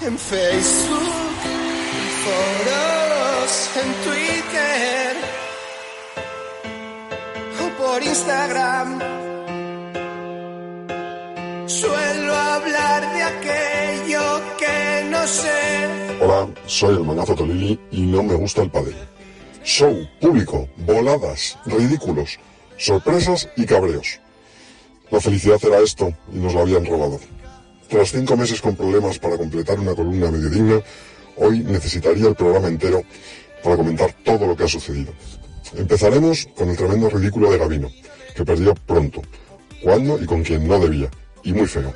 en Facebook, en foros, en Twitter o por Instagram. Suelo hablar de aquello que no sé. Hola, soy el manazo Tolili y no me gusta el padre. Show, público, voladas, ridículos, sorpresas y cabreos. La felicidad era esto y nos la habían robado. Tras cinco meses con problemas para completar una columna medio digna, hoy necesitaría el programa entero para comentar todo lo que ha sucedido. Empezaremos con el tremendo ridículo de Gavino, que perdió pronto, cuando y con quien no debía, y muy feo.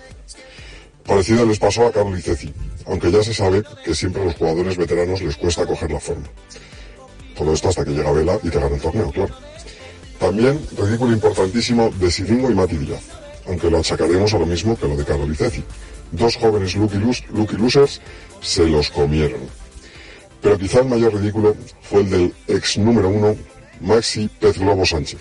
Parecido les pasó a Carlos Liceci, aunque ya se sabe que siempre a los jugadores veteranos les cuesta coger la forma. Todo esto hasta que llega Vela y te gana el torneo, claro. También ridículo importantísimo de Siringo y Mati Díaz, aunque lo achacaremos a lo mismo que lo de Carlos Liceci. Dos jóvenes lucky, lucky losers se los comieron. Pero quizá el mayor ridículo fue el del ex número uno, Maxi Pez Globo Sánchez.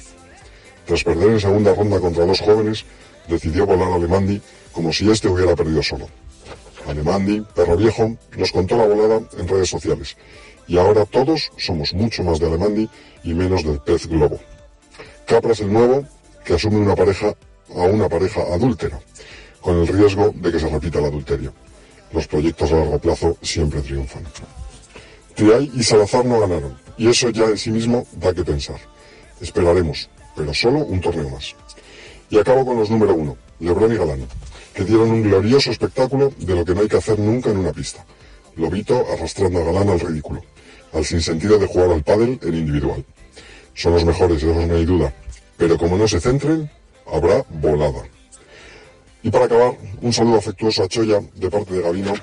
Tras perder en segunda ronda contra dos jóvenes, decidió volar a Alemandi como si este hubiera perdido solo. Alemandi, perro viejo, nos contó la volada en redes sociales. Y ahora todos somos mucho más de Alemandi y menos del pez globo. Capra es el nuevo que asume una pareja a una pareja adúltera, con el riesgo de que se repita el adulterio. Los proyectos a largo plazo siempre triunfan. Triay y Salazar no ganaron, y eso ya en sí mismo da que pensar. Esperaremos, pero solo un torneo más. Y acabo con los número uno, Lebrón y Galán, que dieron un glorioso espectáculo de lo que no hay que hacer nunca en una pista. Lobito arrastrando a Galán al ridículo, al sinsentido de jugar al pádel en individual. Son los mejores, de eso no hay duda, pero como no se centren, habrá volada. Y para acabar, un saludo afectuoso a Choya de parte de Gavino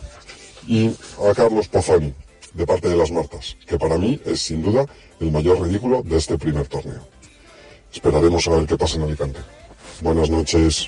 y a Carlos Pozzani de parte de las Martas, que para mí es sin duda el mayor ridículo de este primer torneo. Esperaremos a ver qué pasa en Alicante. Buenas noches.